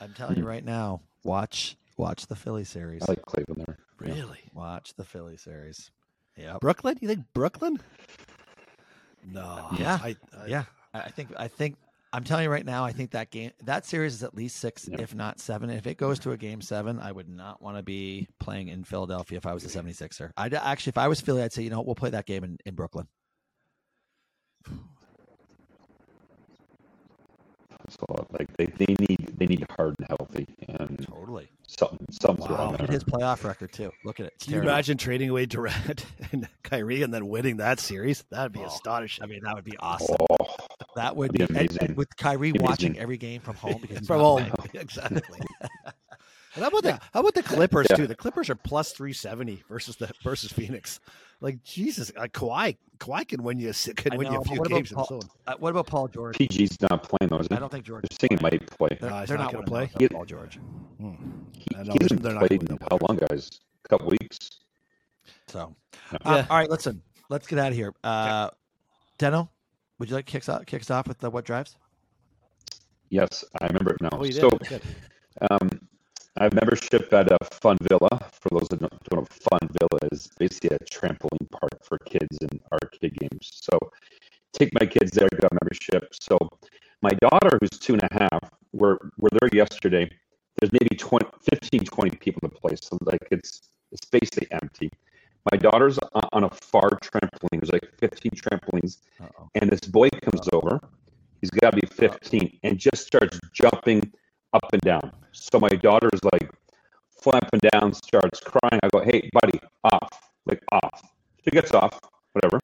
I'm telling you right now, watch watch the Philly series. I like Cleveland there. really, Watch the Philly series. Yeah, Brooklyn? You think Brooklyn? No. Yeah. I, I, Yeah, I I think I think I'm telling you right now. I think that game that series is at least six, Yeah. if not seven. If it goes to a game seven, I would not want to be playing in Philadelphia if I was a 76er. I'd actually, if I was Philly, I'd say, you know, we'll play that game in, in Brooklyn. So like they, they need they need hard and healthy, and Totally. something something's Wow. wrong Look at his playoff record too. Look at it. It's Can you imagine trading away Durant and Kyrie and then winning that series? That'd be Oh, astonishing. I mean, that would be awesome. Oh, That would be, That'd be and- amazing. and with Kyrie Amazing. watching every game from home because From not all exactly. And how about the how about the Clippers Yeah. too? The Clippers are plus three seventy versus the versus Phoenix. Like Jesus, like Kawhi, Kawhi can win you a can I win you a few what games. in Paul- his. Uh, what about Paul George? PG's not playing those. I don't think George. They're saying he might play. They're, No, they're not not gonna play? without Paul George. Hmm. He, he hasn't they're played going in that how long, guys? A couple weeks. So, Yeah. uh, Yeah. all right, listen. Let's get out of here. Uh, Deno, would you like to kick us off, kick us off with the what drives? Yes, I remember it now. Oh, you did. so, Good. um, I have membership at a Fun Villa. For those that don't know, Fun Villa is basically a trampoline park for kids and arcade games. So, take my kids there, got membership. So, my daughter, who's two and a half, we're, we're there yesterday. There's maybe 20, 15, 20 people in the place. So, like, it's it's basically empty. My daughter's on on a far trampoline. There's like 15 trampolines. Uh-oh. and this boy comes over. He's got to be 15 and just starts jumping up and down. So my daughter's like flapping down, starts crying. I go, "Hey, buddy, off! Like off." She gets off, whatever.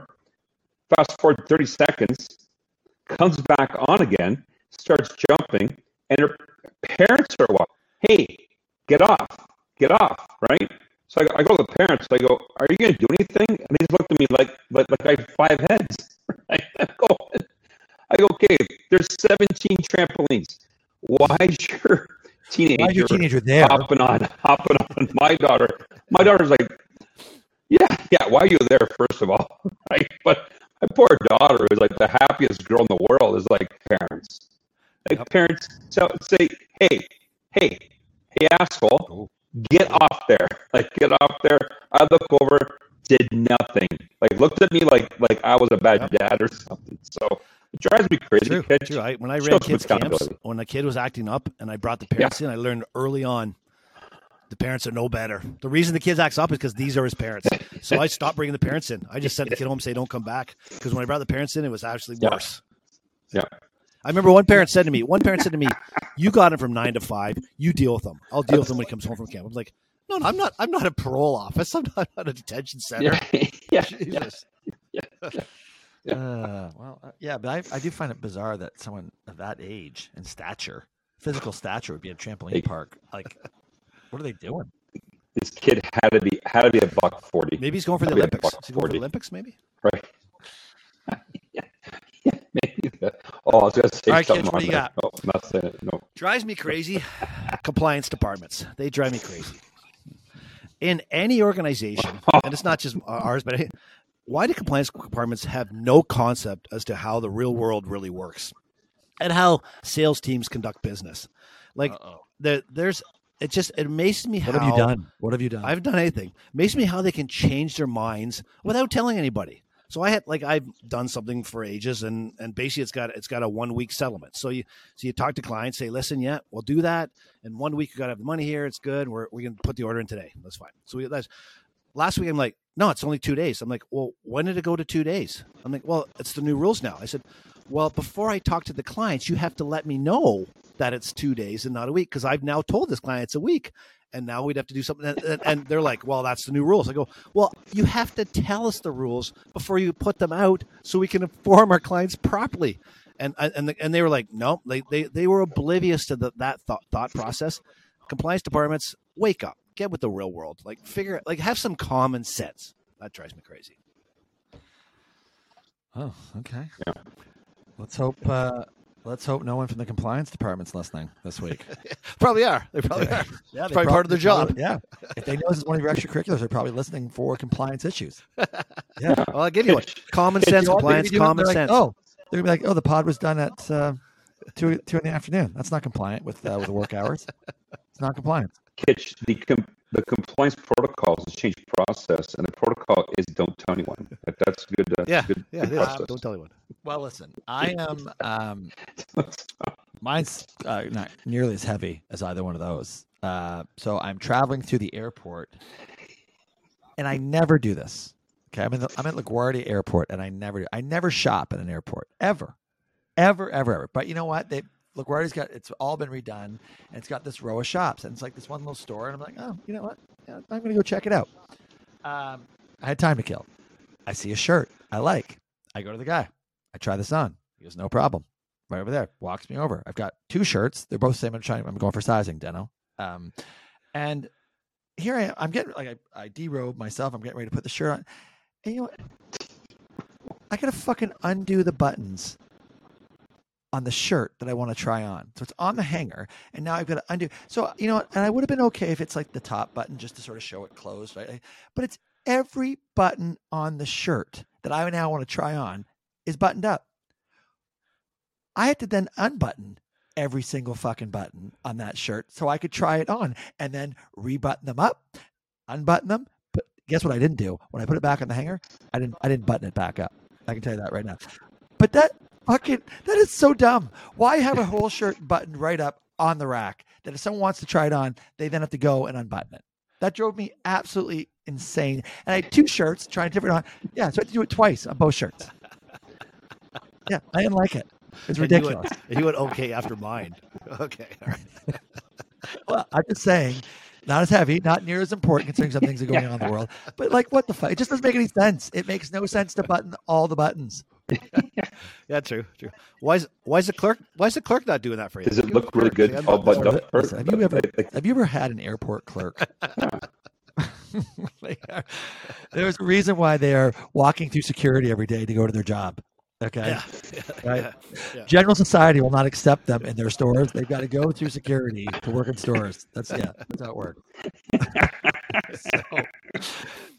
Fast forward 30 seconds, comes back on again, starts jumping, and her parents are what? Hey, get off, get off, right? So I, I go to the parents. I go, "Are you going to do anything?" And they just looked at me like, like, like I have five heads. Right? I go, I go, okay. There's 17 trampolines. Why is your teenager, Why is your teenager there? hopping on, hopping on my daughter? My daughter's like, yeah, yeah. Why are you there? First of all, right? But my poor daughter, who's like the happiest girl in the world, is like parents. Like parents so say, hey, hey, hey, asshole, oh. get off there. Like get off there. I look over, did nothing. Like looked at me like like I was a bad dad or something. So it drives me crazy. True, kid. true. I, when I ran kids camps, when a kid was acting up and I brought the parents in, I learned early on the parents are no better. The reason the kid acts up is because these are his parents. So I stopped bringing the parents in. I just sent the kid home, and say, "Don't come back," because when I brought the parents in, it was actually Yeah. worse. Yeah. I remember one parent said to me, one parent said to me, "You got him from nine to five. You deal with him. I'll deal with him when he comes home from camp." I'm like, "No, no I'm not. I'm not a parole office. I'm not, not a detention center." Yeah, yeah, Jesus. Uh, well, uh, yeah, but I, I do find it bizarre that someone of that age and stature, physical stature, would be in a trampoline Hey. park. Like, what are they doing? This kid had to be had to be a buck forty. Maybe he's going for the Olympics. Is he going for the Olympics? Maybe. Right. yeah. Yeah, maybe. Oh, I was gonna say All right, something kids, what do you there. No, nothing. No. drives me crazy. Compliance departments. They drive me crazy. In any organization, and it's not just ours, but why do compliance departments have no concept as to how the real world really works and how sales teams conduct business? Like, Uh-oh. there's, it just, it amazes me how. What have you done? What have you done? I haven't done anything. Makes me how they can change their minds without telling anybody. So I had like I've done something for ages, and and basically it's got it's got a one week settlement. So you so you talk to clients, say, listen, yeah, we'll do that. In one week, you got to have the money here. It's good. We're we can put the order in today. That's fine. So we, that's last week. I'm like, no, it's only two days. I'm like, well, when did it go to two days? I'm like, well, it's the new rules now. I said, well, before I talk to the clients, you have to let me know that it's two days and not a week because I've now told this client it's a week and now we'd have to do something. And, and- they're like, well, that's the new rules. I go, well, you have to tell us the rules before you put them out so we can inform our clients properly. And and the, and they were like, no, they they, they were oblivious to the, that thought thought process. Compliance departments, wake up, get with the real world, like figure, like have some common sense. That drives me crazy. oh, okay. Yeah. Let's hope. Uh, let's hope no one from the compliance department's listening this week. Probably are. They probably are. Yeah, It's probably part of their job. Yeah, if they know this is one of your extracurriculars, they're probably listening for compliance issues. Yeah, Well, I'll give you one. Common sense, know what they're gonna compliance, common They're like, sense. oh, they're gonna be like, oh, the pod was done at uh, two two in the afternoon. That's not compliant with uh, with work hours. It's not compliant. Kitch, the com- the compliance protocols has changed process, and the protocol is don't tell anyone. That, that's good. Uh, Yeah, good, yeah, good it is. process. Don't tell anyone. Well, listen, I am. Um, mine's uh, not nearly as heavy as either one of those. Uh, so I'm traveling through the airport, and I never do this. Okay, I'm in the, I'm at LaGuardia Airport, and I never I never shop at an airport ever, ever, ever, ever. But you know what? They LaGuardia's got it's all been redone, and it's got this row of shops, and it's like this one little store, and I'm like, oh, you know what? Yeah, I'm gonna go check it out. Um, I had time to kill. I see a shirt I like. I go to the guy. I try this on. He goes, no problem. Right over there. Walks me over. I've got two shirts. They're both the same. I'm trying. I'm going for sizing, Deno. Um, and here I am. I'm getting like I, I derobe myself. I'm getting ready to put the shirt on. And you know what? I gotta fucking undo the buttons on the shirt that I want to try on. So it's on the hanger, and now I've got to undo. So you know, and I would have been okay if it's like the top button just to sort of show it closed, right? But it's every button on the shirt that I now want to try on is buttoned up. I had to then unbutton every single fucking button on that shirt so I could try it on and then rebutton them up, unbutton them. But guess what I didn't do? When I put it back on the hanger, I didn't I didn't button it back up. I can tell you that right now. But that fucking that is so dumb. Why have a whole shirt buttoned right up on the rack that if someone wants to try it on, they then have to go and unbutton it? That drove me absolutely insane. And I had two shirts trying different on. Yeah, so I had to do it twice on both shirts. Yeah, I didn't like it. It's went- ridiculous. and you went okay after mine. Okay. All right. Well, I'm just saying, not as heavy, not near as important considering some things are going on in the world. But like, what the fuck? It just doesn't make any sense. It makes no sense to button all the buttons. Yeah, true, true. Why is why is the clerk why is the clerk not doing that for you? Does it look really clerk- good all no, buttoned no, up? Have you ever have you ever had an airport clerk? Are- There's a reason why they are walking through security every day to go to their job. Okay. Yeah, yeah, Right. yeah, yeah. General Society will not accept them in their stores. They've got to go through security to work in stores. That's yeah, that's how it works. so,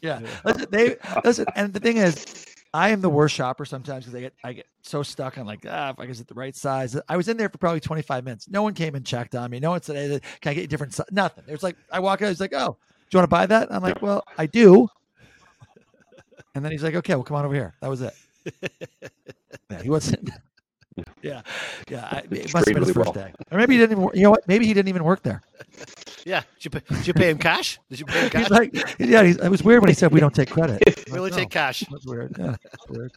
yeah, listen, they listen, and the thing is, I am the worst shopper sometimes because I get I get so stuck on like ah, if I get the right size. I was in there for probably 25 minutes. No one came and checked on me. No one said, hey, "Can I get a different size?" Nothing. It was like I walk out. He's like, "Oh, do you want to buy that?" I'm like, "Well, I do." And then he's like, "Okay, well, come on over here." That was it. Yeah, he wasn't. Yeah, yeah. I, it must have been his first well. day, or maybe he didn't even. You know what? Maybe he didn't even work there. Yeah. Did you, pay, did you pay him cash? Did you pay him cash? He's like, yeah. He's, it was weird when he said we don't take credit. I'm we only like, take cash. That's weird. Yeah, that's weird.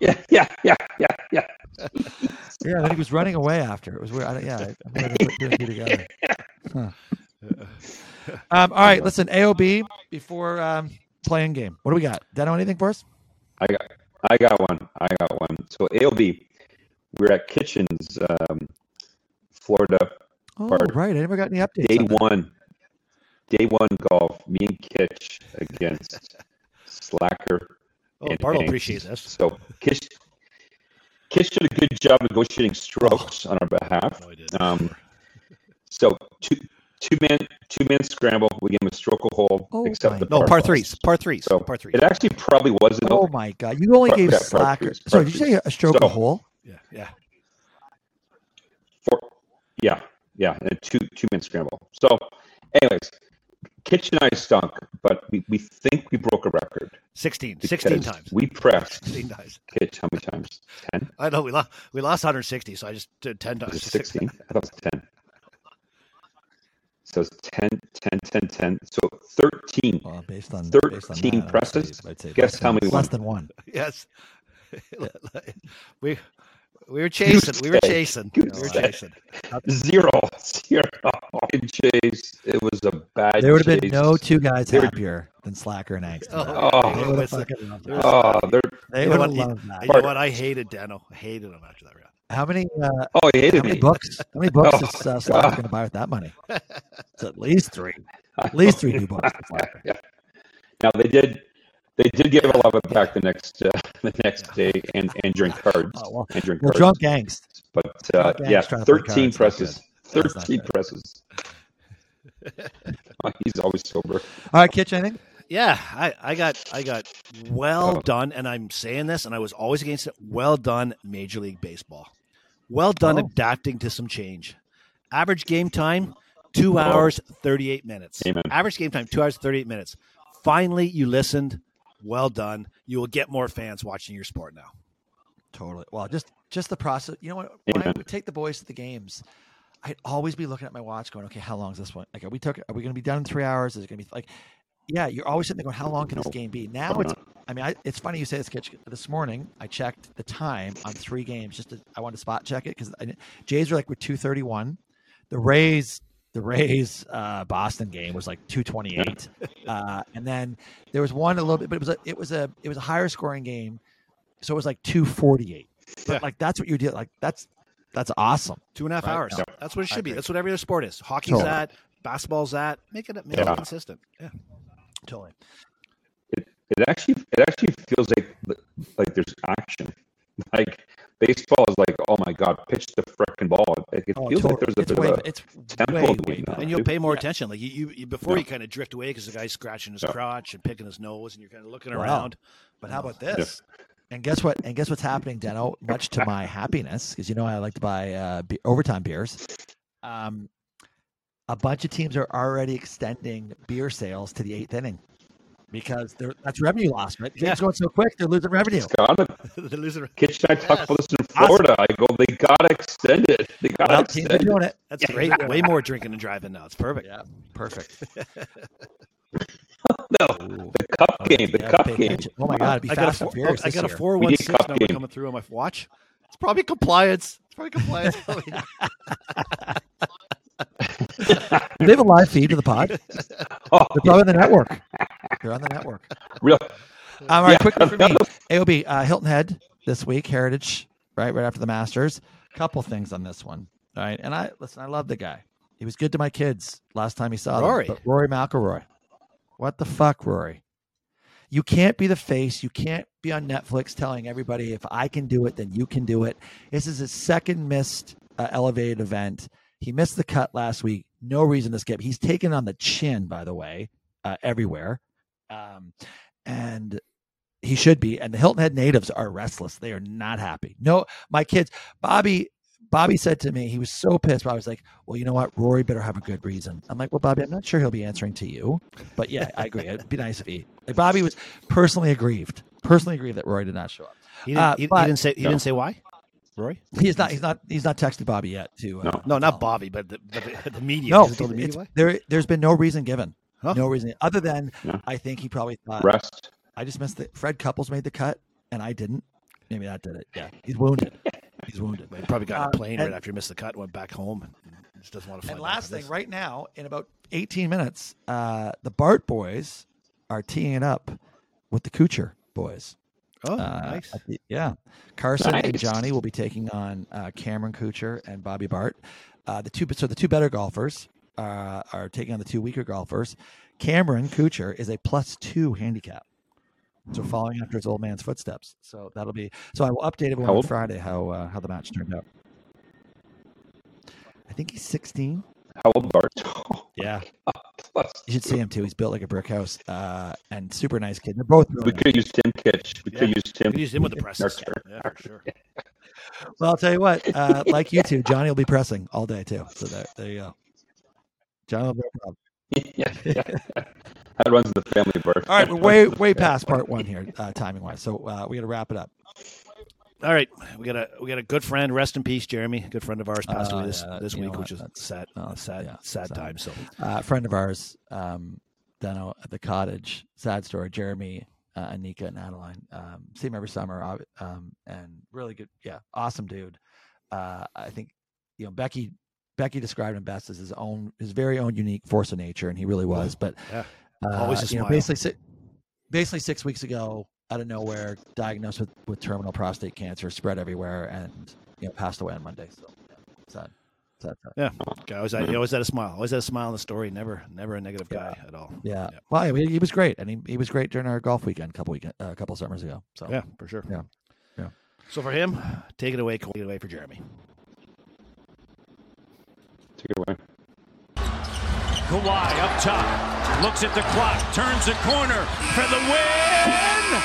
Yeah, yeah, yeah, yeah, yeah. Yeah, then he was running away after. It was weird. I, don't- yeah, I- I'm gonna put two and two together. Huh. Um, all right, listen. AOB before um, playing game. What do we got? Deno, anything for us? I got, I got one. I got one. So AOB, we're at Kitchens, um, Florida. Oh, Pardon. right. I never got any updates. Day on one, day one golf. Me and Kitch against Slacker. Oh, and Bart will appreciate this. So Kitch, Kitch did a good job negotiating strokes on our behalf. No, I didn't. Um, so two two man two man scramble. We gave him a stroke a hole, Oh except the no, par par threes. Par threes. So par threes. It actually probably wasn't. Oh my God! You only Par- gave yeah, Slacker. threes, Sorry, did you say a stroke So- a hole? Yeah, yeah. Four, yeah, yeah, and a two two man scramble. So, anyways, Kitch and I stunk, but we, we think we broke a record. 16. 16 times. We pressed 16 times. Kitch how many times? Ten? I know we lost. We lost 160, so I just did 10 times. sixteen? I thought it was ten. So it's 10, 10, 10, 10. So thirteen. Well, based on 13 based on that, I'd presses. say- I'd say Guess less how many Less won? than one. Yes. we we were chasing. We were chasing. We were chasing. Zero. Zero. Good chase. It was a bad There would have been no two guys They were- happier than Slacker and Angst. Oh, Oh. they fucking loved that. Oh, they're, They You know would have what? loved that. you know what? I hated Dano. I hated him after that round. How many? Uh, oh, he hated how hated many me. books? How many books Oh, is uh, Slacker going to buy with that money? It's at least three. At least three new books. yeah. Now they did. They did give a lot of it back the next uh, the next day and and during cards Oh, well, and during well, cards. drunk angst. But uh, drunk gang's yeah, trying thirteen presses. good. That's not Thirteen presses. Oh, he's always sober. All right, Kitch, anything? Yeah, I, I got I got well Oh. done, and I'm saying this, and I was always against it. Well done, Major League Baseball. Well done Oh. adapting to some change. Average game time, two Oh. hours thirty eight minutes. Amen. Average game time, two hours thirty eight minutes. Finally, you listened. Well done. You will get more fans watching your sport now. Totally. Well, just just the process. You know what? When I would take the boys to the games, I'd always be looking at my watch, going, "Okay, how long is this one? Like, are we took? Are we going to be done in three hours? Is it going to be like?" Yeah, you're always sitting there going, "How long can this game be?" Now it's I mean, I, it's funny you say this. Kitch. This morning, I checked the time on three games. Just to, I wanted to spot check it because Jays were like with two thirty one. The Rays, the Rays uh, Boston game was like two twenty eight, uh, and then there was one a little bit, but it was a it was a it was a higher scoring game, so it was like two forty eight. But Yeah. like that's what you're doing. Like that's that's awesome. Two and a half Right. hours. Yeah. That's what it I should be. agree. That's what every other sport is. Hockey's Totally. at, basketball's at. Make it make Yeah. it consistent. Yeah. Totally. It, It actually it actually feels like like there's action. Like baseball is like, oh my god, pitch the frickin' ball. Like, it Oh, feels like there's a it's bit way, of a it's tempo way, game way now. And you'll too. pay more Yeah. attention. Like you, you, you before Yeah. you kind of drift away because the guy's scratching his Yeah. crotch and picking his nose, and you're kind of looking Wow. around. But how about this? And guess what? And guess what's happening, Deno? Much to my happiness, because you know I like to buy uh, be- overtime beers. Um, a bunch of teams are already extending beer sales to the eighth inning because they're, that's revenue loss, right? The game's Yeah. going so quick, they're losing revenue. It's got it. the loser. Kitch and I talked about this in Awesome. Florida. I go, they gotta extend it. They gotta Well, teams are doing it. That's great. Way more drinking and driving now. It's perfect. Yeah, perfect. No, the cup Oh, game, the yeah, cup game. attention. Oh my God, it'd be I got a fast four, and furious. Oh, I got a year. four We one need six cup number game. coming through on my watch. It's probably compliance. It's probably compliance. Do they have a live feed to the pod? Oh, They're probably on the network. They're on the network. real. Um, all right, Yeah. quickly for me, AOB uh, Hilton Head this week, Heritage, right, right after the Masters. Couple things on this one, all right. And I listen, I love the guy. He was good to my kids last time he saw Rory. them. But Rory McIlroy, what the fuck, Rory? You can't be the face. You can't be on Netflix telling everybody if I can do it, then you can do it. This is his second missed uh, elevated event. He missed the cut last week. No reason to skip. He's taken on the chin, by the way, uh, everywhere. Um, and he should be. And the Hilton Head natives are restless. They are not happy. No, my kids, Bobby, Bobby said to me, he was so pissed. Bobby was like, well, you know what? Rory better have a good reason. I'm like, well, Bobby, I'm not sure he'll be answering to you. But yeah, I agree. It'd be nice if he, like, Bobby was personally aggrieved, personally aggrieved that Rory did not show up. He didn't, Uh, he, he didn't say. He No. didn't say why. Rory? He's not, he's not, he's not texted Bobby yet to, uh, No. No, not. Bobby, but the, but the, the media. No, told the media there, there's been no reason given. Huh? No reason other than No. I think he probably thought Rest. I just missed it. Fred Couples made the cut and I didn't. Maybe that did it. Yeah, he's wounded. He's wounded. He probably got on Uh, a plane and- right after he missed the cut, and went back home, and just doesn't want to. And last thing, right now, in about 18 minutes, uh, the Bart boys are teeing it up with the Kuchar boys. Oh, Uh, nice. the- yeah, Carson and Johnny will be taking on uh, Cameron Kuchar and Bobby Bart. Uh, the two, so the two better golfers uh, are taking on the two weaker golfers. Cameron Kuchar is a plus two handicap, so following after his old man's footsteps. So that'll be. So I will update everyone on? Friday how uh, how the match turned out. I think he's 16. How old Bart? Yeah, Plus, you should see him too. He's built like a brick house, uh, and super nice kid. They're both. Really we could have used Tim Kitch. We Yeah. could use used Tim. Could use him with the press. Nurture. Yeah, for sure. Well, I'll tell you what. Uh, like you two, Johnny will be pressing all day too. So there, there you go. Johnny will be yeah, yeah. That runs in the family, birth. All right, we're way way past part one here, uh, timing wise. So uh, we got to wrap it up. All right, we got a we got a good friend. Rest in peace, Jeremy. A good friend of ours passed away this yeah, this week, which is sad, sad, yeah, sad sad. time. So Uh, friend of ours, um, Deno at the cottage. Sad story. Jeremy, uh, Anika, and Adeline. Um, see him every summer, um, and really good. Yeah, awesome dude. Uh, I think you know Becky. Becky described him best as his own, his very own unique force of nature, and he really was. But Yeah. uh, Always a you know, basically, basically six weeks ago, out of nowhere, diagnosed with, with terminal prostate cancer, spread everywhere, and you know passed away on Monday. So yeah, sad, sad, sad. yeah, guy always had, he always had a smile. Always had a smile in the story. Never never a negative guy at all. Yeah. Yeah. Well, I mean, he was great, and he, he was great during our golf weekend a couple weekend, uh, a couple summers ago. So Yeah, for sure. Yeah. Yeah. So for him, take it away. Take it away for Jeremy. Take it away. Kawhi up top, looks at the clock, turns the corner for the win.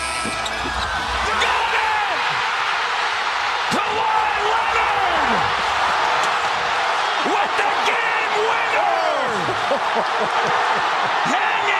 Got it! Kawhi with the game winner.